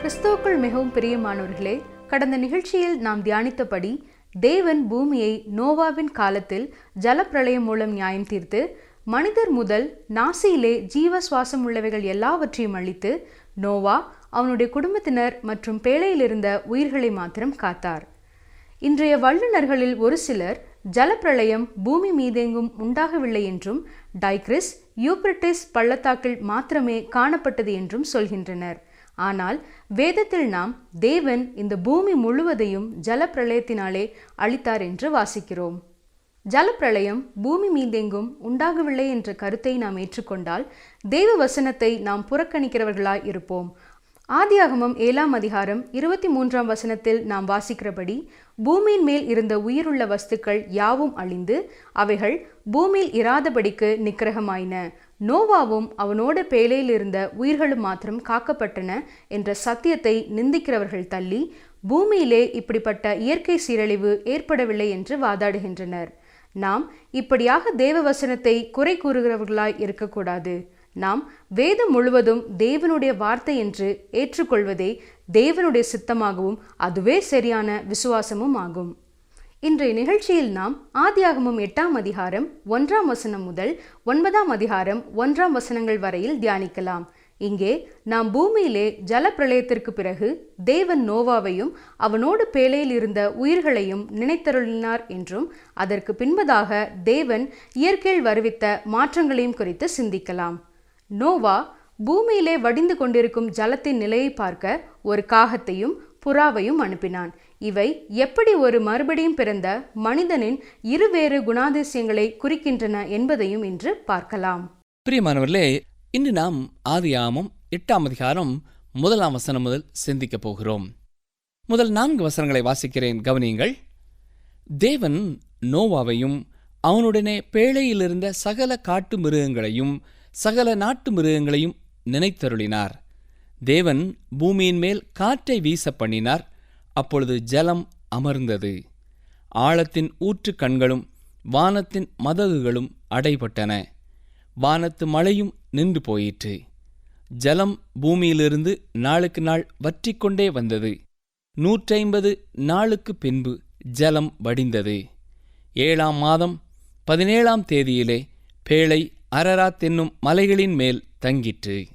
கிறிஸ்துவுக்குள் மிகவும் பிரியமானவர்களே கடந்த நிகழ்ச்சியில் நாம் தியானித்தபடி தேவன் பூமியை நோவாவின் காலத்தில் ஜலப்பிரளயம் மூலம் நியாயம் தீர்த்து மனிதர் முதல் நாசியிலே ஜீவ சுவாசம் உள்ளவைகள் எல்லாவற்றையும் அழித்து நோவா அவனுடைய குடும்பத்தினர் மற்றும் பேழையில் இருந்த உயிர்களை மாத்திரம் காத்தார். இன்றைய வல்லுநர்களில் ஒரு சிலர் ஜலப்பிரளயம் பூமி மீதெங்கும் உண்டாகவில்லை என்றும் டைக்ரிஸ் யூப்ரட்டிஸ் பள்ளத்தாக்கில் மாத்திரமே காணப்பட்டது என்றும் சொல்கின்றனர். ஆனால் வேதத்தில் நாம் தேவன் இந்த பூமி முழுவதையும் ஜலப்பிரளயத்தினாலே அழித்தார் என்று வாசிக்கிறோம். ஜலப்பிரளயம் பூமி மீதெங்கும் உண்டாகவில்லை என்ற கருத்தை நாம் ஏற்றுக்கொண்டால் தேவ வசனத்தை நாம் புறக்கணிக்கிறவர்களாய் இருப்போம். ஆதியாகமம் ஏழாம் அதிகாரம் இருபத்தி மூன்றாம் வசனத்தில் நாம் வாசிக்கிறபடி பூமியின் மேல் இருந்த உயிருள்ள வஸ்துக்கள் யாவும் அழிந்து அவைகள் பூமியில் இராதபடிக்கு நிக்கிரகமாயின. நோவாவும் அவனோட பேலையில் இருந்த உயிர்களும் மாத்திரம் காக்கப்பட்டன என்ற சத்தியத்தை நிந்திக்கிறவர்கள் தள்ளி பூமியிலே இப்படிப்பட்ட இயற்கை சீரழிவு ஏற்படவில்லை என்று வாதாடுகின்றனர். நாம் இப்படியாக தேவ வசனத்தை குறை கூறுகிறவர்களாய் இருக்கக்கூடாது. நாம் வேதம் முழுவதும் தேவனுடைய வார்த்தை என்று ஏற்றுக்கொள்வதே தேவனுடைய சித்தமாகவும் அதுவே சரியான விசுவாசமும் ஆகும். இன்றைய நிகழ்ச்சியில் நாம் ஆதியாகமும் எட்டாம் அதிகாரம் ஒன்றாம் வசனம் முதல் ஒன்பதாம் அதிகாரம் ஒன்றாம் வசனங்கள் வரையில் தியானிக்கலாம். இங்கே நாம் பூமியிலே ஜலப்பிரளயத்திற்கு பிறகு தேவன் நோவாவையும் அவனோடு பேழையில் இருந்த உயிர்களையும் நினைத்தருளினார் என்றும் அதற்கு பின்பதாக தேவன் இயற்கையில் வருவித்த மாற்றங்களையும் குறித்து சிந்திக்கலாம். நோவா பூமியிலே வடிந்து கொண்டிருக்கும் ஜலத்தின் நிலையை பார்க்க ஒரு காகத்தையும் புறாவையும் அனுப்பினான். இவை எப்படி ஒரு மறுபடியும் பிறந்த மனிதனின் இருவேறு குணாதிசயங்களை குறிக்கின்றன என்பதையும் இன்று பார்க்கலாம். பிரியமானவர்களே இன்று நாம் ஆதியாமம் எட்டாம் அதிகாரம் முதலாம் வசனம் முதல் சிந்திக்கப் போகிறோம். முதல் நான்கு வசனங்களை வாசிக்கிறேன் கவனியுங்கள். தேவன் நோவாவையும் அவனுடனே பேழையிலிருந்த சகல காட்டு மிருகங்களையும் சகல நாட்டு மிருகங்களையும் நினைத்தருளினார். தேவன் பூமியின் மேல் காற்றை வீச பண்ணினார் அப்பொழுது ஜலம் அமர்ந்தது. ஆழத்தின் ஊற்று கண்களும் வானத்தின் மதகுகளும் அடைபட்டன. வானத்து மழையும் நின்று போயிற்று. ஜலம் பூமியிலிருந்து நாளுக்கு நாள் வற்றிக்கொண்டே வந்தது. நூற்றைம்பது நாளுக்கு பின்பு ஜலம் வடிந்தது. ஏழாம் மாதம் பதினேழாம் தேதியிலே பேழை அரராத் என்னும் மலைகளின் மேல் தங்கிற்று.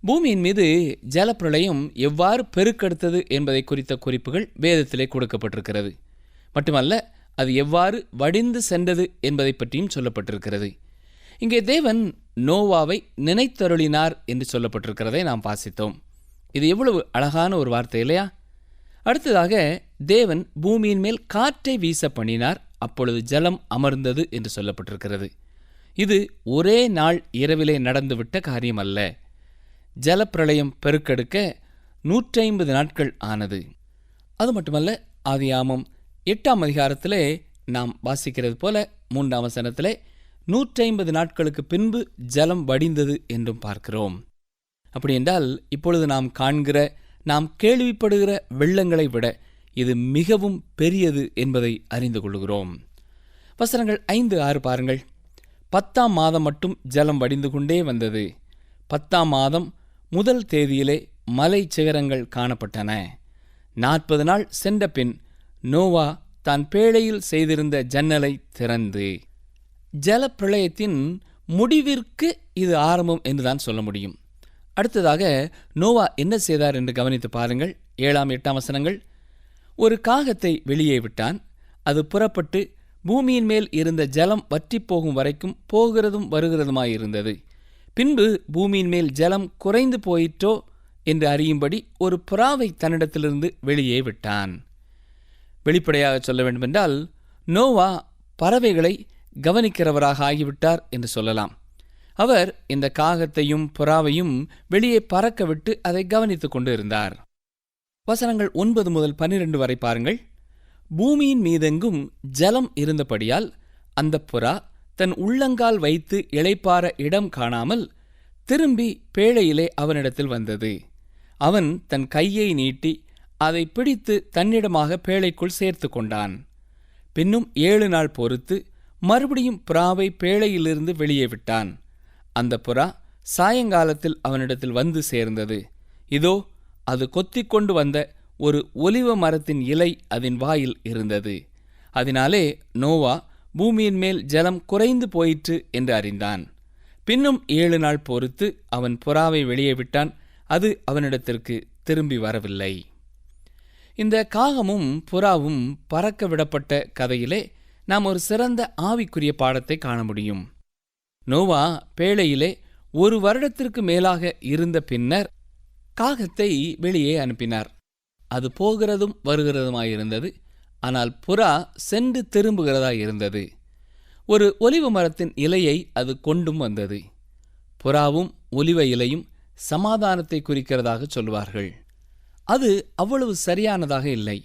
பூமியின் மீது ஜலப்பிரளயம் எவ்வாறு பெருக்கெடுத்தது என்பதை குறித்த குறிப்புகள் வேதத்திலே கொடுக்கப்பட்டிருக்கிறது. மட்டுமல்ல அது எவ்வாறு வடிந்து சென்றது என்பதை பற்றியும் சொல்லப்பட்டிருக்கிறது. இங்கே தேவன் நோவாவை நினைத்தருளினார் என்று சொல்லப்பட்டிருக்கிறதை நாம் வாசித்தோம். இது எவ்வளவு அழகான ஒரு வார்த்தை இல்லையா? அடுத்ததாக தேவன் பூமியின் மேல் காற்றை வீச பண்ணினார் அப்பொழுது ஜலம் அமர்ந்தது என்று சொல்லப்பட்டிருக்கிறது. இது ஒரே நாள் இரவிலே நடந்துவிட்ட காரியம் அல்ல ஜலப்பிரளயம் பெருக்கெடுக்க நூற்றைம்பது நாட்கள் ஆனது. அது மட்டுமல்ல ஆதியாமம் எட்டாம் அதிகாரத்திலே நாம் வாசிக்கிறது போல மூன்றாம் வசனத்திலே நூற்றைம்பது நாட்களுக்கு பின்பு ஜலம் வடிந்தது என்றும் பார்க்கிறோம். அப்படி என்றால் இப்பொழுது நாம் காண்கிற நாம் கேள்விப்படுகிற வெள்ளங்களை விட இது மிகவும் பெரியது என்பதை அறிந்து கொள்கிறோம். வசனங்கள் ஐந்து ஆறு பாருங்கள். பத்தாம் மாதம் மட்டும் ஜலம் வடிந்து கொண்டே வந்தது. பத்தாம் மாதம் முதல் தேதியிலே மலை சிகரங்கள் காணப்பட்டன. நாற்பது நாள் சென்ற பின் நோவா தான் பேழையில் செய்திருந்த ஜன்னலை திறந்து ஜலப்பிரளயத்தின் முடிவிற்கு இது ஆரம்பம் என்றுதான் சொல்ல முடியும். அடுத்ததாக நோவா என்ன செய்தார் என்று கவனித்து பாருங்கள். ஏழாம் எட்டாம் வசனங்கள் ஒரு காகத்தை வெளியே விட்டான். அது புறப்பட்டு பூமியின் மேல் இருந்த ஜலம் வற்றிப் போகும் வரைக்கும் போகிறதும் வருகிறதுமாயிருந்தது. பின்பு பூமியின் மேல் ஜலம் குறைந்து போயிற்றோ என்று அறியும்படி ஒரு புறாவை தன்னிடத்திலிருந்து வெளியே விட்டான். வெளிப்படையாக சொல்ல வேண்டுமென்றால் நோவா பறவைகளை கவனிக்கிறவராக ஆகிவிட்டார் என்று சொல்லலாம். அவர் இந்த காகத்தையும் புறாவையும் வெளியே பறக்க விட்டு அதை கவனித்துக் கொண்டு இருந்தார் வசனங்கள் ஒன்பது முதல் பன்னிரண்டு வரை பாருங்கள். பூமியின் மீதெங்கும் ஜலம் இருந்தபடியால் அந்த புறா தன் உள்ளங்கால் வைத்து இளைப்பாற இடம் காணாமல் திரும்பி பேழையிலே அவனிடத்தில் வந்தது. அவன் தன் கையை நீட்டி அதை பிடித்து தன்னிடமாக பேழைக்குள் சேர்த்து கொண்டான். பின்னும் ஏழு நாள் பொறுத்து மறுபடியும் புறாவை பேழையிலிருந்து வெளியே விட்டான். அந்த புறா சாயங்காலத்தில் அவனிடத்தில் வந்து சேர்ந்தது. இதோ அது கொத்திக் கொண்டு வந்த ஒரு ஒலிவ மரத்தின் இலை அதன் வாயில் இருந்தது. அதனாலே நோவா பூமியின் மேல் ஜலம் குறைந்து போயிற்று என்று அறிந்தான். பின்னும் ஏழு நாள் பொறுத்து அவன் புறாவை வெளியே விட்டான். அது அவனிடத்திற்கு திரும்பி வரவில்லை. இந்த காகமும் புறாவும் பறக்க விடப்பட்ட கதையிலே நாம் ஒரு சிறந்த ஆவிக்குரிய பாடத்தை காண முடியும். நோவா பேழையிலே ஒரு வருடத்திற்கு மேலாக இருந்த பின்னர் காகத்தை வெளியே அனுப்பினார். அது போகிறதும் வருகிறதுமாயிருந்தது ஆனால் புறா சென்று திரும்புகிறதாயிருந்தது ஒரு ஒலிவ மரத்தின் இலையை அது கொண்டும் வந்தது. புறாவும் ஒலிவ இலையும் சமாதானத்தை குறிக்கிறதாக சொல்வார்கள். அது அவ்வளவு சரியானதாக இல்லை.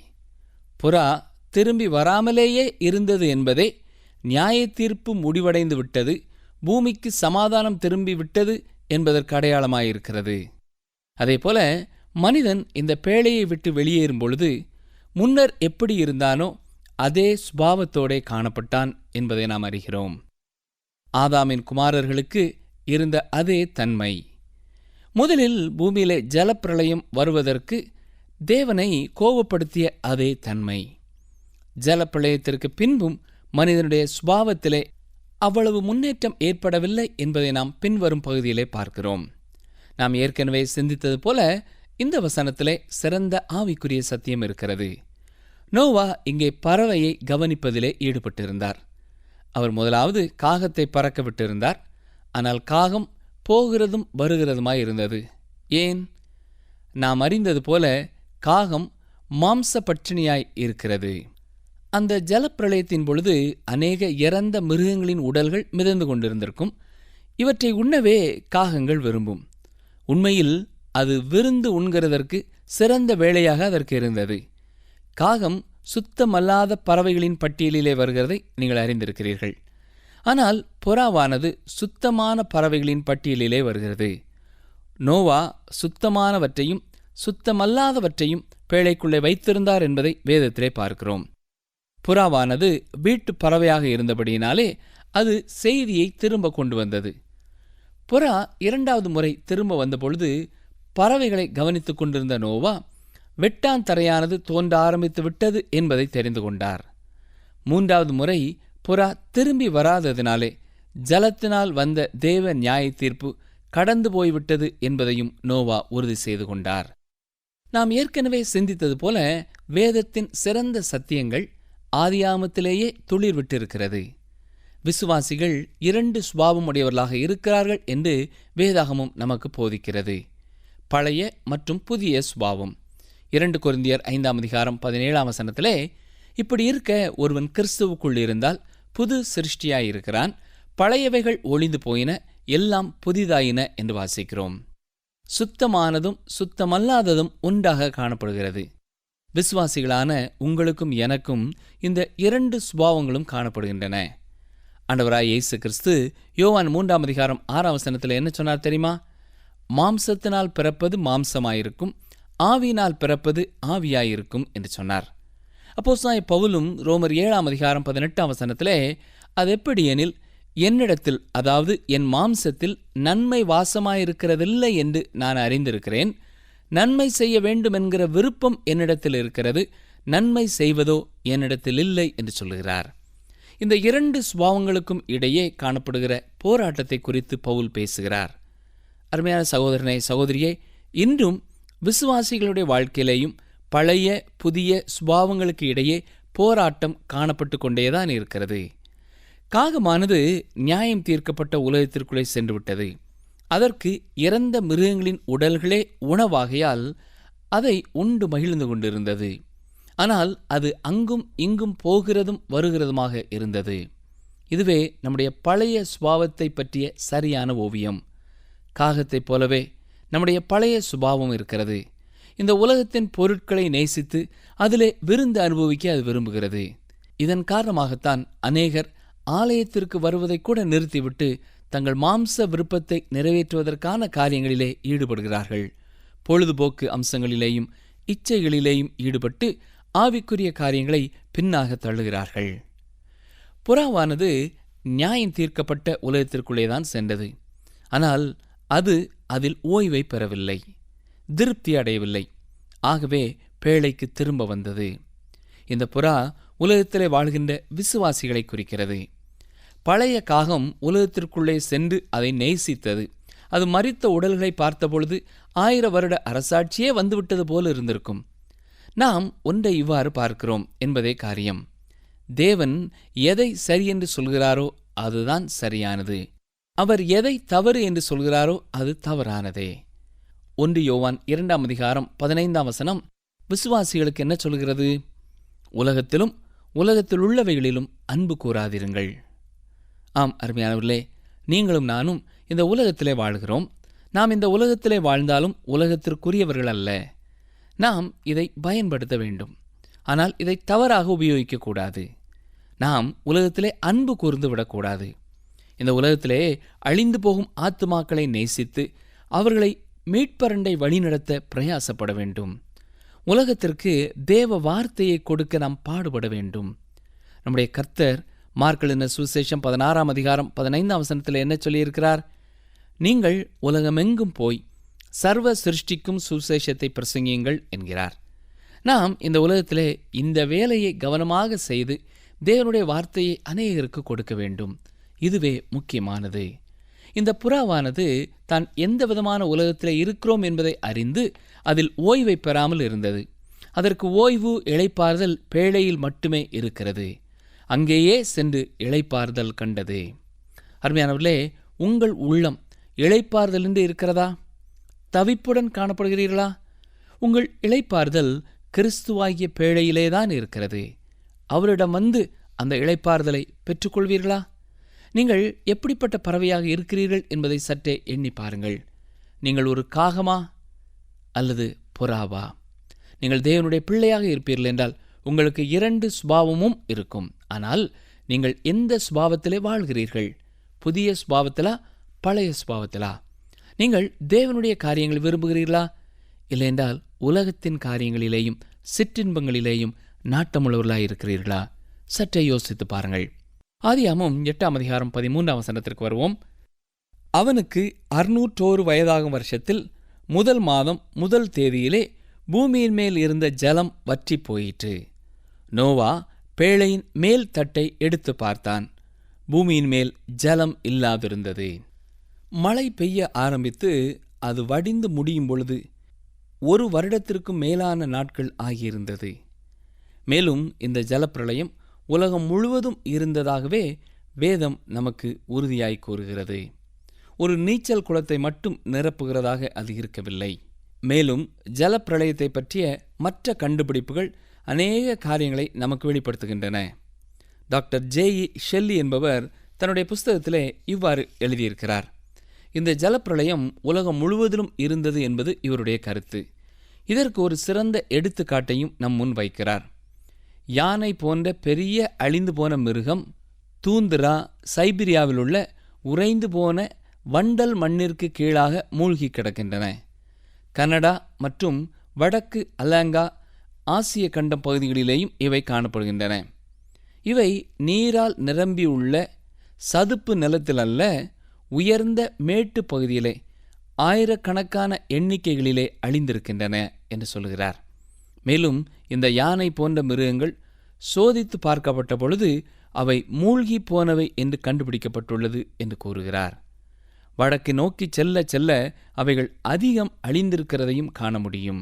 புறா திரும்பி வராமலேயே இருந்தது என்பதே நியாய தீர்ப்பு முடிவடைந்து விட்டது. பூமிக்கு சமாதானம் திரும்பி விட்டது என்பதற்கு அடையாளமாயிருக்கிறது. அதேபோல மனிதன் இந்த பேழையை விட்டு வெளியேறும் பொழுது முன்னர் எப்படி இருந்தானோ அதே சுபாவத்தோடே காணப்பட்டான் என்பதை நாம் அறிகிறோம். ஆதாமின் குமாரர்களுக்கு இருந்த அதே தன்மை. முதலில் பூமியிலே ஜலப்பிரளயம் வருவதற்கு தேவனை கோபப்படுத்திய அதே தன்மை. ஜலப்பிரளயத்திற்கு பின்பும் மனிதனுடைய சுபாவத்திலே அவ்வளவு முன்னேற்றம் ஏற்படவில்லை என்பதை நாம் பின்வரும் பகுதியிலே பார்க்கிறோம். நாம் ஏற்கனவே சிந்தித்தது போல இந்த வசனத்திலே சிறந்த ஆவிக்குரிய சத்தியம் இருக்கிறது. நோவா இங்கே பறவையை கவனிப்பதிலே ஈடுபட்டிருந்தார். அவர் முதலாவது காகத்தை பறக்க விட்டிருந்தார். ஆனால் காகம் போகிறதும் வருகிறதுமாய் இருந்தது. ஏன்? நாம் அறிந்தது போல காகம் மாம்ச பட்சினியாய் இருக்கிறது. அந்த ஜலப்பிரளயத்தின் பொழுது அநேக இறந்த மிருகங்களின் உடல்கள் மிதந்து கொண்டிருந்திருக்கும். இவற்றை உண்ணவே காகங்கள் விரும்பும். உண்மையில் அது விருந்து உண்கிறதற்கு சிறந்த வேலையாக அதற்கு இருந்தது. காகம் சுத்தமல்லாத பறவைகளின் பட்டியலிலே வருகிறதை நீங்கள் அறிந்திருக்கிறீர்கள். ஆனால் புறாவானது சுத்தமான பறவைகளின் பட்டியலிலே வருகிறது. நோவா சுத்தமானவற்றையும் சுத்தமல்லாதவற்றையும் பேழைக்குள்ளே வைத்திருந்தார் என்பதை வேதத்திலே பார்க்கிறோம். புறாவானது வீட்டு பறவையாக இருந்தபடியினாலே அது செய்தியை திரும்ப கொண்டு வந்தது. புறா இரண்டாவது முறை திரும்ப வந்தபொழுது பறவைகளை கவனித்துக் கொண்டிருந்த நோவா வெட்டான் தரையானது தோன்ற ஆரம்பித்து விட்டது என்பதை தெரிந்து கொண்டார். மூன்றாவது முறை புறா திரும்பி வராததினாலே ஜலத்தினால் வந்த தேவ நியாய தீர்ப்பு கடந்து போய்விட்டது என்பதையும் நோவா உறுதி செய்து கொண்டார். நாம் ஏற்கனவே சிந்தித்தது போல வேதத்தின் சிறந்த சத்தியங்கள் ஆதியாமத்திலேயே துளிர் விட்டிருக்கிறது விசுவாசிகள் இரண்டு சுபாவம் உடையவர்களாக இருக்கிறார்கள் என்று வேதாகமும் நமக்கு போதிக்கிறது. பழைய மற்றும் புதிய சுபாவம். இரண்டு குருந்தியர் ஐந்தாம் அதிகாரம் பதினேழாம் வசனத்திலே இப்படி இருக்க ஒருவன் கிறிஸ்துவுக்குள் இருந்தால் புது சிருஷ்டியாயிருக்கிறான் பழையவைகள் ஒளிந்து போயின எல்லாம் புதிதாயின என்று வாசிக்கிறோம். சுத்தமானதும் சுத்தமல்லாததும் ஒன்றாக காணப்படுகிறது. விசுவாசிகளான உங்களுக்கும் எனக்கும் இந்த இரண்டு சுபாவங்களும் காணப்படுகின்றன. ஆண்டவராய் இயேசு கிறிஸ்து யோவான் மூன்றாம் அதிகாரம் ஆறாம் வசனத்தில் என்ன சொன்னார் தெரியுமா? மாம்சத்தினால் பிறப்பது மாம்சமாயிருக்கும் ஆவியினால் பிறப்பது ஆவியாயிருக்கும் என்று சொன்னார். அப்போ சாய் பவுலும் ரோமர் ஏழாம் அதிகாரம் பதினெட்டாம் வசனத்திலே அது எப்படி எனில் என்னிடத்தில் அதாவது என் மாம்சத்தில் நன்மை வாசமாயிருக்கிறதில்லை என்று நான் அறிந்திருக்கிறேன். நன்மை செய்ய வேண்டும் என்கிற விருப்பம் என்னிடத்தில் இருக்கிறது. நன்மை செய்வதோ என்னிடத்தில் இல்லை என்று சொல்லுகிறார். இந்த இரண்டு சுபாவங்களுக்கும் இடையே காணப்படுகிற போராட்டத்தை குறித்து பவுல் பேசுகிறார். அருமையான சகோதரனை சகோதரியே இன்றும் விசுவாசிகளுடைய வாழ்க்கையிலேயும் பழைய புதிய சுபாவங்களுக்கு இடையே போராட்டம் காணப்பட்டு கொண்டேதான் இருக்கிறது. காகமானது நியாயம் தீர்க்கப்பட்ட உலகத்திற்குள்ளே சென்றுவிட்டது. அதற்கு இறந்த மிருகங்களின் உடல்களே உணவாகையால் அதை உண்டு மகிழ்ந்து கொண்டிருந்தது. ஆனால் அது அங்கும் இங்கும் போகிறதும் வருகிறதுமாக இருந்தது. இதுவே நம்முடைய பழைய சுபாவத்தை பற்றிய சரியான ஓவியம். காகத்தைப் போலவே நம்முடைய பழைய சுபாவம் இருக்கிறது. இந்த உலகத்தின் பொருட்களை நேசித்து அதிலே விருந்து அனுபவிக்க அது விரும்புகிறது. இதன் காரணமாகத்தான் அநேகர் ஆலயத்திற்கு வருவதை கூட நிறுத்திவிட்டு தங்கள் மாம்ச விருப்பத்தை நிறைவேற்றுவதற்கான காரியங்களிலே ஈடுபடுகிறார்கள். பொழுதுபோக்கு அம்சங்களிலேயும் இச்சைகளிலேயும் ஈடுபட்டு ஆவிக்குரிய காரியங்களை பின்னாக தள்ளுகிறார்கள். புறாவானது நியாயம் தீர்க்கப்பட்ட உலகத்திற்குள்ளேதான் சென்றது. ஆனால் அது அதில் ஓய்வை பெறவில்லை திருப்தி அடையவில்லை. ஆகவே பேழைக்கு திரும்ப வந்தது. இந்த புறா உலகத்திலே வாழ்கின்ற விசுவாசிகளை குறிக்கிறது. பழைய காகம் உலகத்திற்குள்ளே சென்று அதை நேசித்தது. அது மறித்த உடல்களை பார்த்தபொழுது ஆயிர வருட அரசாட்சியே வந்துவிட்டது போல இருந்திருக்கும். நாம் ஒன்றை இவ்வாறு பார்க்கிறோம் என்பதே காரியம். தேவன் எதை சரியென்று சொல்கிறாரோ அதுதான் சரியானது. அவர் எதை தவறு என்று சொல்கிறாரோ அது தவறானதே. ஒன்று யோவான் இரண்டாம் அதிகாரம் பதினைந்தாம் வசனம். விசுவாசிகளுக்கு என்ன சொல்கிறது? உலகத்திலும் உலகத்தில் உள்ளவைகளிலும் அன்பு கூறாதிருங்கள். ஆம் அருமையானவர்களே நீங்களும் நானும் இந்த உலகத்திலே வாழ்கிறோம். நாம் இந்த உலகத்திலே வாழ்ந்தாலும் உலகத்திற்குரியவர்கள் அல்ல. நாம் இதை பயன்படுத்த வேண்டும். ஆனால் இதை தவறாக உபயோகிக்கக்கூடாது. நாம் உலகத்திலே அன்பு கூர்ந்து விடக்கூடாது. இந்த உலகத்திலே அழிந்து போகும் ஆத்துமாக்களை நேசித்து அவர்களை மீட்பரண்டை வழிநடத்த பிரயாசப்பட வேண்டும். உலகத்திற்கு தேவ வார்த்தையை கொடுக்க நாம் பாடுபட வேண்டும். நம்முடைய கர்த்தர் மார்க்கெழுன சுசேஷம் பதினாறாம் அதிகாரம் பதினைந்தாம் வசனத்தில் என்ன சொல்லியிருக்கிறார்? நீங்கள் உலகமெங்கும் போய் சர்வ சிருஷ்டிக்கும் சுசேஷத்தை பிரசங்கியுங்கள் என்கிறார். நாம் இந்த உலகத்திலே இந்த வேலையை கவனமாக செய்து தேவனுடைய வார்த்தையை அநேகருக்கு கொடுக்க வேண்டும். இதுவே முக்கியமானது. இந்த புறாவானது தான் எந்த விதமான உலகத்தில் இருக்கிறோம் என்பதை அறிந்து அதில் ஓய்வை பெறாமல் இருந்தது. அதற்கு ஓய்வு இழைப்பார்தல் பேழையில் மட்டுமே இருக்கிறது. அங்கேயே சென்று இழைப்பார்தல் கண்டது. அருமையானவர்களே உங்கள் உள்ளம் இழைப்பார்தல் என்று இருக்கிறதா? தவிப்புடன் காணப்படுகிறீர்களா? உங்கள் இழைப்பார்தல் கிறிஸ்துவாகிய பேழையிலே தான் இருக்கிறது. அவரிடம் வந்து அந்த இளைப்பாறுதலை பெற்றுக்கொள்வீர்களா? நீங்கள் எப்படிப்பட்ட பறவையாக இருக்கிறீர்கள் என்பதை சற்றே எண்ணி பாருங்கள். நீங்கள் ஒரு காகமா அல்லது புறாவா? நீங்கள் தேவனுடைய பிள்ளையாக இருப்பீர்கள் என்றால் உங்களுக்கு இரண்டு சுபாவமும் இருக்கும். ஆனால் நீங்கள் எந்த சுபாவத்திலே வாழ்கிறீர்கள்? புதிய சுபாவத்திலா பழைய சுபாவத்திலா? நீங்கள் தேவனுடைய காரியங்களை விரும்புகிறீர்களா? இல்லையென்றால் உலகத்தின் காரியங்களிலேயும் சிற்றின்பங்களிலேயும் நாட்டமுள்ளவர்களாக இருக்கிறீர்களா சற்றே யோசித்து பாருங்கள். ஆதியாமும் எட்டாம் அதிகாரம் பதிமூன்றாம் வசனத்திற்கு வருவோம். அவனுக்கு அறுநூற்றோரு வயதாகும் வருஷத்தில் முதல் மாதம் முதல் தேதியிலே பூமியின் மேல் இருந்த ஜலம் வற்றி போயிற்று. நோவா பேழையின் மேல் தட்டை எடுத்து பார்த்தான். பூமியின் மேல் ஜலம் இல்லாதிருந்தது. மழை பெய்ய ஆரம்பித்து அது வடிந்து முடியும் பொழுது ஒரு வருடத்திற்கும் மேலான நாட்கள் ஆகியிருந்தது. மேலும் இந்த ஜலப்பிரளயம் உலகம் முழுவதும் இருந்ததாகவே வேதம் நமக்கு உறுதியாய் கூறுகிறது. ஒரு நீச்சல் குளத்தை மட்டும் நிரப்புகிறதாக அது இருக்கவில்லை. மேலும் ஜலப்பிரளயத்தை பற்றிய மற்ற கண்டுபிடிப்புகள் அநேக காரியங்களை நமக்கு வெளிப்படுத்துகின்றன. டாக்டர் ஜே இ ஷெல்லி என்பவர் தன்னுடைய புஸ்தகத்திலே இவ்வாறு எழுதியிருக்கிறார். இந்த ஜலப்பிரளயம் உலகம் முழுவதிலும் இருந்தது என்பது இவருடைய கருத்து. இதற்கு ஒரு சிறந்த எடுத்துக்காட்டையும் நம் முன் வைக்கிறார். யானை போன்ற பெரிய அழிந்து போன மிருகம் தூந்திரா சைபீரியாவில் உள்ள உறைந்து போன வண்டல் மண்ணிற்கு கீழாக மூழ்கி கிடக்கின்றன. கனடா மற்றும் வடக்கு அலாங்கா ஆசிய கண்டம் பகுதிகளிலேயும் இவை காணப்படுகின்றன. இவை நீரால் நிரம்பியுள்ள சதுப்பு நிலத்தில் அல்ல உயர்ந்த மேட்டு பகுதியிலே ஆயிரக்கணக்கான எண்ணிக்கைகளிலே அழிந்திருக்கின்றன என்று சொல்கிறார். மேலும் இந்த யானை போன்ற மிருகங்கள் சோதித்து பார்க்கப்பட்ட பொழுது அவை மூழ்கி போனவை என்று கண்டுபிடிக்கப்பட்டுள்ளது என்று கூறுகிறார். வடக்கு நோக்கி செல்ல செல்ல அவைகள் அதிகம் அழிந்திருக்கிறதையும் காண முடியும்.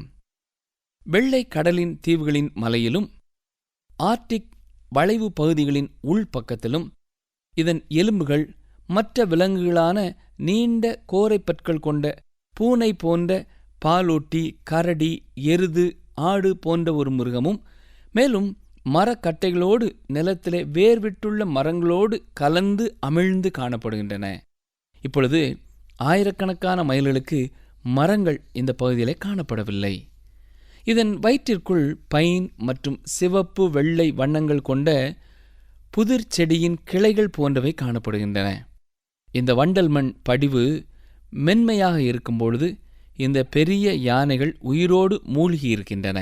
வெள்ளை கடலின் தீவுகளின் மலையிலும் ஆர்டிக் வளைவு பகுதிகளின் உள்பக்கத்திலும் இதன் எலும்புகள் மற்ற விலங்குகளான நீண்ட கோரைப்பற்கள் கொண்ட பூனை போன்ற பாலூட்டி கரடி எருது ஆடு போன்ற ஒரு மிருகமும் மேலும் மரக்கட்டைகளோடு நிலத்திலே வேர்விட்டுள்ள மரங்களோடு கலந்து அமிழ்ந்து காணப்படுகின்றன. இப்பொழுது ஆயிரக்கணக்கான மைல்களுக்கு மரங்கள் இந்த பகுதியிலே காணப்படவில்லை. இதன் வயிற்றிற்குள் பைன் மற்றும் சிவப்பு வெள்ளை வண்ணங்கள் கொண்ட புதிர் செடியின் கிளைகள் போன்றவை காணப்படுகின்றன. இந்த வண்டல் மண் படிவு மென்மையாக இருக்கும்பொழுது இந்த பெரிய யானைகள் உயிரோடு மூழ்கியிருக்கின்றன.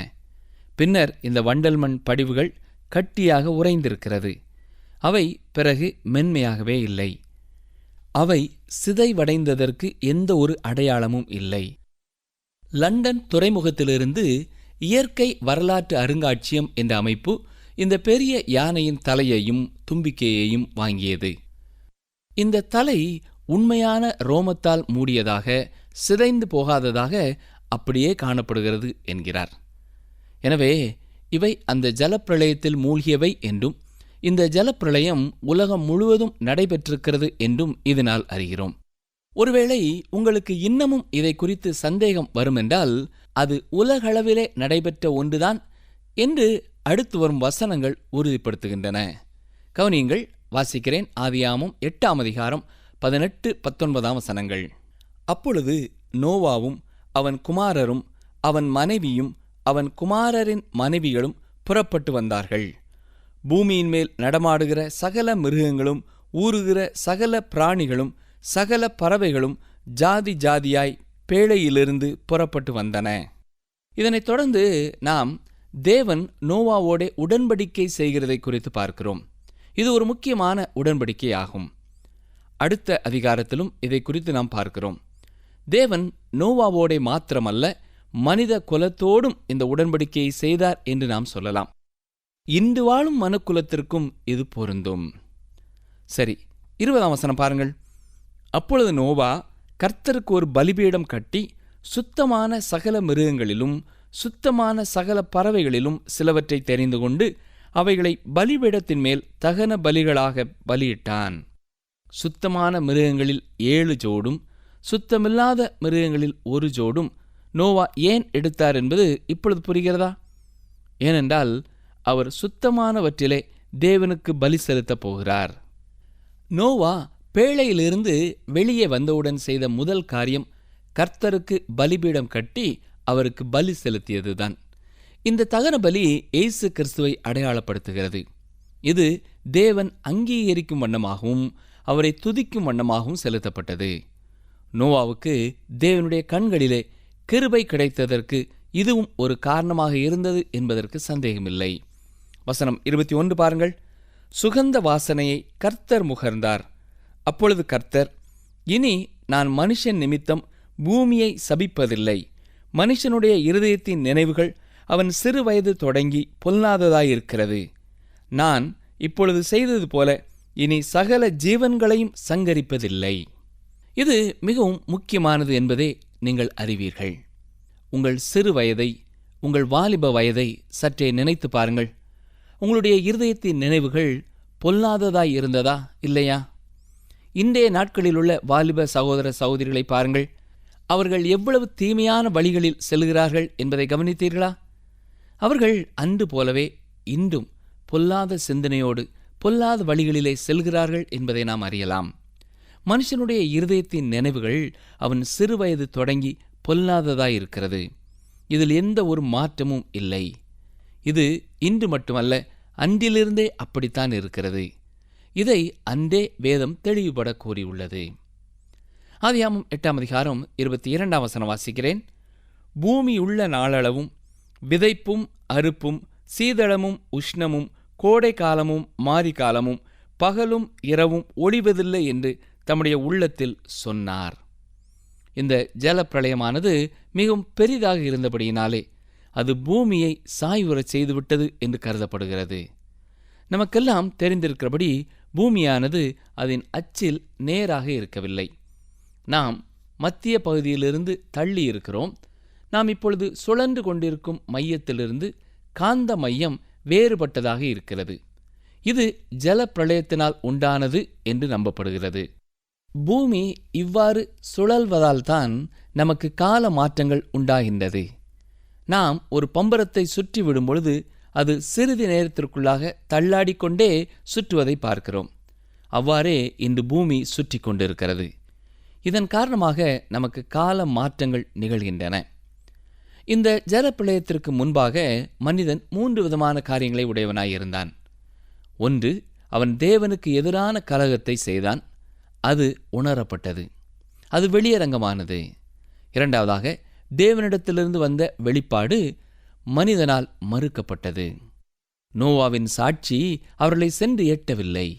பின்னர் இந்த வண்டல் மண் படிவுகள் கட்டியாக உறைந்திருக்கிறது. அவை பிறகு மென்மையாகவே இல்லை. அவை சிதைவடைந்ததற்கு எந்த ஒரு அடையாளமும் இல்லை. லண்டன் துறைமுகத்திலிருந்து இயற்கை வரலாற்று அருங்காட்சியம் என்ற அமைப்பு இந்த பெரிய யானையின் தலையையும் தும்பிக்கையையும் வாங்கியது. இந்த தலை உண்மையான ரோமத்தால் மூடியதாக சிதைந்து போகாததாக அப்படியே காணப்படுகிறது என்கிறார். எனவே இவை அந்த ஜலப்பிரளயத்தில் மூழ்கியவை என்றும் இந்த ஜலப்பிரளயம் உலகம் முழுவதும் நடைபெற்றிருக்கிறது என்றும் இதனால் அறிகிறோம். ஒருவேளை உங்களுக்கு இன்னமும் இதை குறித்து சந்தேகம் வருமென்றால் அது உலகளவிலே நடைபெற்ற ஒன்றுதான் என்று அடுத்து வரும் வசனங்கள் உறுதிப்படுத்துகின்றன. கவனியங்கள் வாசிக்கிறேன் ஆதியாமும் எட்டாம் அதிகாரம் பதினெட்டு பத்தொன்பதாம் வசனங்கள். அப்பொழுது நோவாவும் அவன் குமாரரும் அவன் மனைவியும் அவன் குமாரரின் மனைவிகளும் புறப்பட்டு வந்தார்கள். பூமியின் மேல் நடமாடுகிற சகல மிருகங்களும் ஊறுகிற சகல பிராணிகளும் சகல பறவைகளும் ஜாதி ஜாதியாய் பேழையிலிருந்து புறப்பட்டு வந்தன. இதனைத் தொடர்ந்து நாம் தேவன் நோவாவோடே உடன்படிக்கை செய்கிறதை குறித்து பார்க்கிறோம். இது ஒரு முக்கியமான உடன்படிக்கை ஆகும் அடுத்த அதிகாரத்திலும் இதை குறித்து நாம் பார்க்கிறோம். தேவன் நோவாவோடே மாத்திரமல்ல மனித குலத்தோடும் இந்த உடன்படிக்கையை செய்தார் என்று நாம் சொல்லலாம். இன்று வாழும் மனுக்குலத்திற்கும் இது பொருந்தும். சரி இருபதாம் வசனம் பாருங்கள். அப்பொழுது நோவா கர்த்தருக்கு ஒரு பலிபீடம் கட்டி சுத்தமான சகல மிருகங்களிலும் சுத்தமான சகல பறவைகளிலும் சிலவற்றை தெரிந்து கொண்டு அவைகளை பலிபீடத்தின் மேல் தகன பலிகளாக பலியிட்டான். சுத்தமான மிருகங்களில் ஏழு ஜோடும் சுத்தமில்லாத மிருகங்களில் ஒரு ஜோடும் நோவா ஏன் எடுத்தார் என்பது இப்பொழுது புரிகிறதா? ஏனென்றால் அவர் சுத்தமானவற்றிலே தேவனுக்கு பலி செலுத்தப் போகிறார். நோவா பேழையிலிருந்து வெளியே வந்தவுடன் செய்த முதல் காரியம் கர்த்தருக்கு பலிபீடம் கட்டி அவருக்கு பலி செலுத்தியதுதான். இந்த தகன பலி இயேசு கிறிஸ்துவை அடையாளப்படுத்துகிறது. இது தேவன் அங்கீகரிக்கும் வண்ணமாகவும் அவரை துதிக்கும் வண்ணமாகவும் செலுத்தப்பட்டது. நோவாவுக்கு தேவனுடைய கண்களிலே கிருபை கிடைத்ததற்கு இதுவும் ஒரு காரணமாக இருந்தது என்பதற்கு சந்தேகமில்லை. வசனம் இருபத்தி ஒன்று பாருங்கள். சுகந்த வாசனையை கர்த்தர் முகர்ந்தார். அப்பொழுது கர்த்தர் இனி நான் மனுஷன் நிமித்தம் பூமியை சபிப்பதில்லை. மனுஷனுடைய இருதயத்தின் நினைவுகள் அவன் சிறு வயது தொடங்கி பொல்லாததாயிருக்கிறது. நான் இப்பொழுது செய்தது போல இனி சகல ஜீவன்களையும் சங்கரிப்பதில்லை. இது மிகவும் முக்கியமானது என்பதை நீங்கள் அறிவீர்கள். உங்கள் சிறு வயதை உங்கள் வாலிப வயதை சற்றே நினைத்து பாருங்கள். உங்களுடைய இருதயத்தின் நினைவுகள் பொல்லாததாய் இருந்ததா இல்லையா? இன்றைய நாட்களில் உள்ள வாலிப சகோதர சகோதரிகளை பாருங்கள். அவர்கள் எவ்வளவு தீமையான வழிகளில் செல்கிறார்கள் என்பதை கவனித்தீர்களா? அவர்கள் அன்று போலவே இன்றும் பொல்லாத சிந்தனையோடு பொல்லாத வழிகளிலே செல்கிறார்கள் என்பதை நாம் அறியலாம். மனுஷனுடைய இருதயத்தின் நினைவுகள் அவன் சிறுவயது தொடங்கி பொல்லாததாயிருக்கிறது இதில் எந்த ஒரு மாற்றமும் இல்லை. இது இன்று மட்டுமல்ல அன்றிலிருந்தே அப்படித்தான் இருக்கிறது. இதை அன்றே வேதம் தெளிவுபட கூறியுள்ளது. ஆதியாமம் எட்டாம் அதிகாரம் இருபத்தி இரண்டாம் வசனம் வாசிக்கிறேன். பூமி உள்ள நாளளவும் விதைப்பும் அறுப்பும் சீதளமும் உஷ்ணமும் கோடை காலமும் மாரி காலமும் பகலும் இரவும் ஒளிவதில்லை என்று தம்முடைய உள்ளத்தில் சொன்னார். இந்த ஜலப்பிரளயமானது மிகவும் பெரிதாக இருந்தபடியினாலே அது பூமியை சாய்வுறச் செய்துவிட்டது என்று கருதப்படுகிறது. நமக்கெல்லாம் தெரிந்திருக்கிறபடி பூமியானது அதன் அச்சில் நேராக இருக்கவில்லை. நாம் மத்திய பகுதியிலிருந்து தள்ளி இருக்கிறோம் நாம் இப்பொழுது சுழன்று கொண்டிருக்கும் மையத்திலிருந்து காந்த மையம் வேறுபட்டதாக இருக்கிறது. இது ஜல பிரளயத்தினால் உண்டானது என்று நம்பப்படுகிறது. பூமி இவ்வாறு சுழல்வதால்தான் நமக்கு கால மாற்றங்கள் உண்டாகின்றது. நாம் ஒரு பம்பரத்தை சுற்றி விடும் பொழுது அது சிறிது நேரத்திற்குள்ளாக தள்ளாடிக்கொண்டே சுற்றுவதை பார்க்கிறோம். அவ்வாறே இன்று பூமி சுற்றி கொண்டிருக்கிறது. இதன் காரணமாக நமக்கு கால மாற்றங்கள் நிகழ்கின்றன. இந்த ஜலப்பிளையத்திற்கு முன்பாக மனிதன் மூன்று விதமான காரியங்களை உடையவனாயிருந்தான். ஒன்று அவன் தேவனுக்கு எதிரான கலகத்தை செய்தான். அது உணரப்பட்டது. அது வெளியரங்கமானது. இரண்டாவதாக தேவனிடத்திலிருந்து வந்த வெளிப்பாடு மனிதனால் மறுக்கப்பட்டது. நோவாவின் சாட்சி அவர்களை சென்று எட்டவில்லை.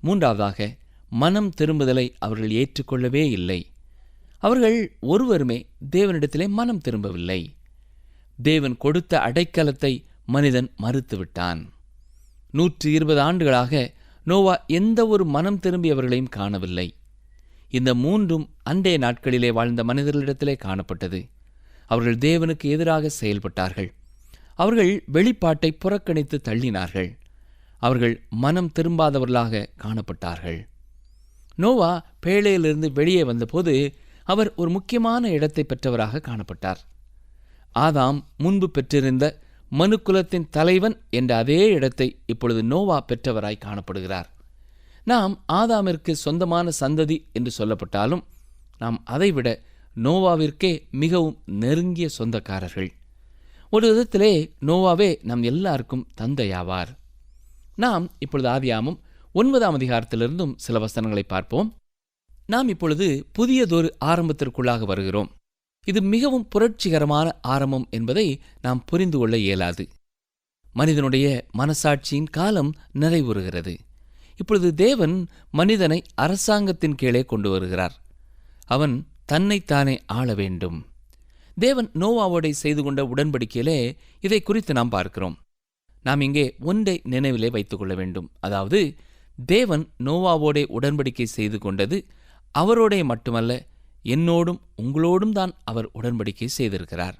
மூன்றாவதாக மனம் திரும்புதலை அவர்கள் ஏற்றுக்கொள்ளவே இல்லை. அவர்கள் ஒருவருமே தேவனிடத்திலே மனம் திரும்பவில்லை. தேவன் கொடுத்த அடைக்கலத்தை மனிதன் மறுத்துவிட்டான். நூற்றி இருபது ஆண்டுகளாக நோவா எந்த ஒரு மனம் திரும்பியவர்களையும் காணவில்லை. இந்த மூன்றும் அன்றைய நாட்களிலே வாழ்ந்த மனிதர்களிடத்திலே காணப்பட்டது. அவர்கள் தேவனுக்கு எதிராக செயல்பட்டார்கள். அவர்கள் வெளிப்பாட்டை புறக்கணித்து தள்ளினார்கள். அவர்கள் மனம் திரும்பாதவர்களாக காணப்பட்டார்கள். நோவா பேழையிலிருந்து வெளியே வந்தபோது அவர் ஒரு முக்கியமான இடத்தை பெற்றவராக காணப்பட்டார். ஆதாம் முன்பு பெற்றிருந்த மனுக்குலத்தின் தலைவன் என்ற அதே இடத்தை இப்பொழுது நோவா பெற்றவராய் காணப்படுகிறார். நாம் ஆதாமிற்கு சொந்தமான சந்ததி என்று சொல்லப்பட்டாலும் நாம் அதைவிட நோவாவிற்கே மிகவும் நெருங்கிய சொந்தக்காரர்கள். ஒரு விதத்திலே நோவாவே நம் எல்லாருக்கும் தந்தையாவார். நாம் இப்பொழுது ஆதியாமும் ஒன்பதாம் அதிகாரத்திலிருந்தும் சில வசனங்களை பார்ப்போம். நாம் இப்பொழுது புதியதொரு ஆரம்பத்திற்குள்ளாக வருகிறோம். இது மிகவும் புரட்சிகரமான ஆரம்பம் என்பதை நாம் புரிந்து கொள்ள இயலாது. மனிதனுடைய மனசாட்சியின் காலம் நிறைவுறுகிறது. இப்பொழுது தேவன் மனிதனை அரசாங்கத்தின் கீழே கொண்டு வருகிறார். அவன் தன்னைத்தானே ஆள வேண்டும். தேவன் நோவாவோடை செய்து கொண்ட உடன்படிக்கையிலே இதை குறித்து நாம் பார்க்கிறோம். நாம் இங்கே ஒன்றை நினைவிலே வைத்துக் கொள்ள வேண்டும். அதாவது தேவன் நோவாவோடே உடன்படிக்கை செய்து கொண்டது அவரோடே மட்டுமல்ல என்னோடும் உங்களோடும் தான் அவர் உடன்படிக்கை செய்திருக்கிறார்.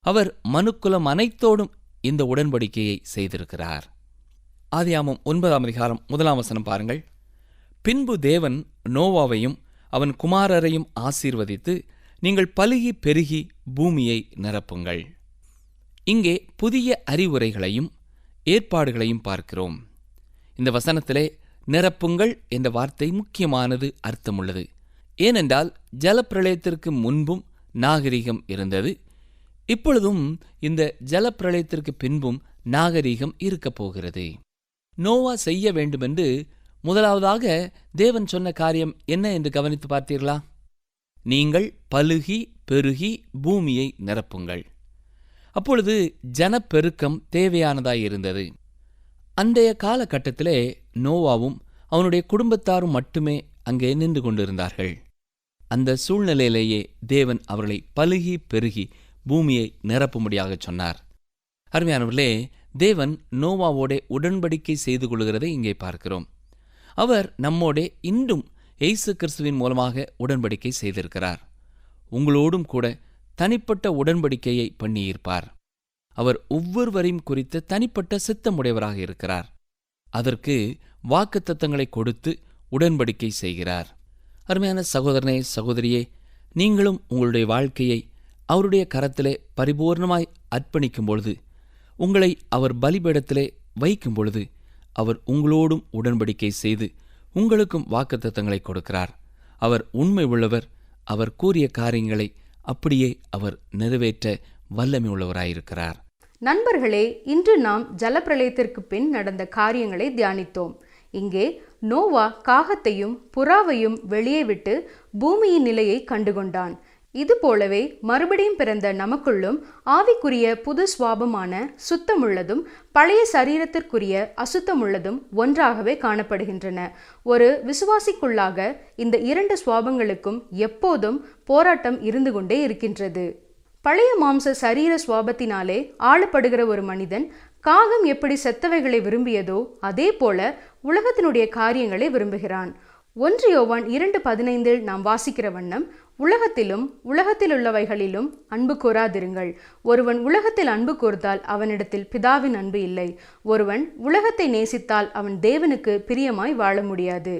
அவர் மனுக்குலம் அனைத்தோடும் இந்த உடன்படிக்கையை செய்திருக்கிறார். ஆதியாமம் ஒன்பதாம் அதிகாரம் முதலாம் வசனம் பாருங்கள். பின்பு தேவன் நோவாவையும் அவன் குமாரரையும் ஆசீர்வதித்து நீங்கள் பலுகி பெருகி பூமியை நிரப்புங்கள். இங்கே புதிய அறிவுரைகளையும் ஏற்பாடுகளையும் பார்க்கிறோம். இந்த வசனத்திலே நிரப்புங்கள் என்ற வார்த்தை முக்கியமானது அர்த்தமுள்ளது. ஏனென்றால் ஜலப்பிரளயத்திற்கு முன்பும் நாகரிகம் இருந்தது. இப்பொழுதும் இந்த ஜலப்பிரளயத்திற்கு பின்பும் நாகரிகம் இருக்கப் போகிறது. நோவா செய்ய வேண்டுமென்று முதலாவதாக தேவன் சொன்ன காரியம் என்ன என்று கவனித்து பார்த்தீர்களா? நீங்கள் பழுகி பெருகி பூமியை நிரப்புங்கள். அப்பொழுது ஜனப்பெருக்கம் தேவையானதாய் இருந்தது. அன்றைய காலகட்டத்திலே நோவாவும் அவனுடைய குடும்பத்தாரும் மட்டுமே அங்கே நின்று கொண்டிருந்தார்கள். அந்த சூழ்நிலையிலேயே தேவன் அவர்களை பழுகி பெருகி பூமியை நிரப்பும்படியாகச் சொன்னார். அருமையானவர்களே தேவன் நோவாவோடே உடன்படிக்கை செய்து கொள்கிறதை இங்கே பார்க்கிறோம். அவர் நம்மோடே இன்றும் எய்சு கிறிஸ்துவின் மூலமாக உடன்படிக்கை செய்திருக்கிறார். உங்களோடும் கூட தனிப்பட்ட உடன்படிக்கையை பண்ணியிருப்பார். அவர் ஒவ்வொருவரையும் குறித்து தனிப்பட்ட சித்தமுடையவராக இருக்கிறார். அதற்கு வாக்குத்தத்தங்களை கொடுத்து உடன்படிக்கை செய்கிறார். அருமையான சகோதரனே சகோதரியே நீங்களும் உங்களுடைய வாழ்க்கையை அவருடைய கரத்திலே பரிபூர்ணமாய் அர்ப்பணிக்கும் பொழுது உங்களை அவர் பலிபீடத்திலே வைக்கும் பொழுது அவர் உங்களோடும் உடன்படிக்கை செய்து உங்களுக்கும் வாக்குத்தத்தங்களை கொடுக்கிறார். அவர் உண்மை உள்ளவர் அவர் கூறிய காரியங்களை அப்படியே அவர் நிறைவேற்ற வல்லமை உள்ளவராயிருக்கிறார். நண்பர்களே இன்று நாம் ஜலப்பிரளயத்திற்கு பின் நடந்த காரியங்களை தியானித்தோம். இங்கே நோவா காகத்தையும் புறாவையும் வெளியே விட்டு பூமியின் நிலையை கண்டுகொண்டான். இது போலவே மறுபடியும் பிறந்த நமக்குள்ளும் ஆவிக்குரிய புது சுவாபமான சுத்தமுள்ளதும் பழைய சரீரத்திற்குரிய அசுத்தமுள்ளதும் ஒன்றாகவே காணப்படுகின்றன. ஒரு விசுவாசிக்குள்ளாக இந்த இரண்டு சுவாபங்களுக்கும் எப்போதும் போராட்டம் இருந்து கொண்டே இருக்கின்றது. பழைய மாம்ச சரீர சுவாபத்தினாலே ஆளப்படுகிற ஒரு மனிதன் காகம் எப்படி செத்தவைகளை விரும்பியதோ அதே போல உலகத்தினுடைய காரியங்களை விரும்புகிறான். ஒன்று யோவான் இரண்டு பதினைந்தில் நாம் வாசிக்கிற வண்ணம் உலகத்திலும் உலகத்திலுள்ளவைகளிலும் அன்பு கூறாதிருங்கள் ஒருவன் உலகத்தில் அன்பு கூர்ந்தால் அவனிடத்தில் பிதாவின் அன்பு இல்லை. ஒருவன் உலகத்தை நேசித்தால் அவன் தேவனுக்கு பிரியமாய் வாழ முடியாது.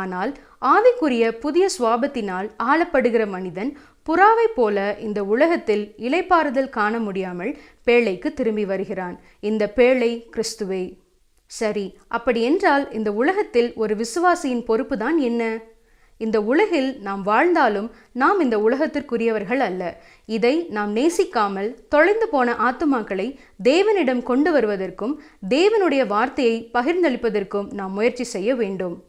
ஆனால் ஆவிக்குரிய புதிய சுவாபத்தினால் ஆளப்படுகிற மனிதன் புறாவைப் போல இந்த உலகத்தில் இலைப்பாறுதல் காண முடியாமல் பேழைக்கு திரும்பி வருகிறான். இந்த பேழை கிறிஸ்துவே. சரி அப்படி என்றால் இந்த உலகத்தில் ஒரு விசுவாசியின் பொறுப்புதான் என்ன? இந்த உலகில் நாம் வாழ்ந்தாலும் நாம் இந்த உலகத்திற்குரியவர்கள் அல்ல. இதை நாம் நேசிக்காமல் தொலைந்து போன ஆத்துமாக்களை தேவனிடம் கொண்டு வருவதற்கும் தேவனுடைய வார்த்தையை பகிர்ந்தளிப்பதற்கும் நாம் முயற்சி செய்ய வேண்டும்.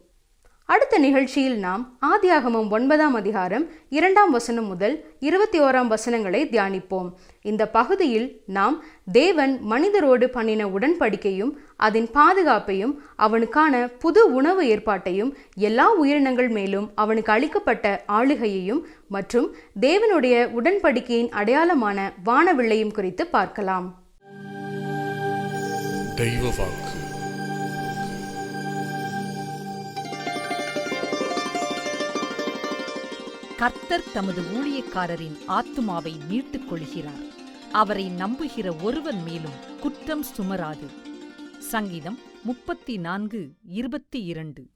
அடுத்த நிகழ்ச்சியில் நாம் ஆதியாகமம் ஒன்பதாம் அதிகாரம் இரண்டாம் வசனம் முதல் இருபத்தி ஓராம் வசனங்களை தியானிப்போம். இந்த பகுதியில் நாம் தேவன் மனிதரோடு பண்ணின உடன்படிக்கையும் அதன் பாதுகாப்பையும் அவனுக்கான புது உணவு ஏற்பாட்டையும் எல்லா உயிரினங்கள் மேலும் அவனுக்கு அளிக்கப்பட்ட ஆளுகையையும் மற்றும் தேவனுடைய உடன்படிக்கையின் அடையாளமான வானவில்லையும் குறித்து பார்க்கலாம். தெய்வ வாக்கு. கர்த்தர் தமது ஊழியக்காரரின் ஆத்துமாவை மீட்டுக் கொள்கிறார் அவரை நம்புகிற ஒருவன் மேலும் குற்றம் சுமராது. சங்கீதம் முப்பத்தி நான்கு இருபத்தி இரண்டு.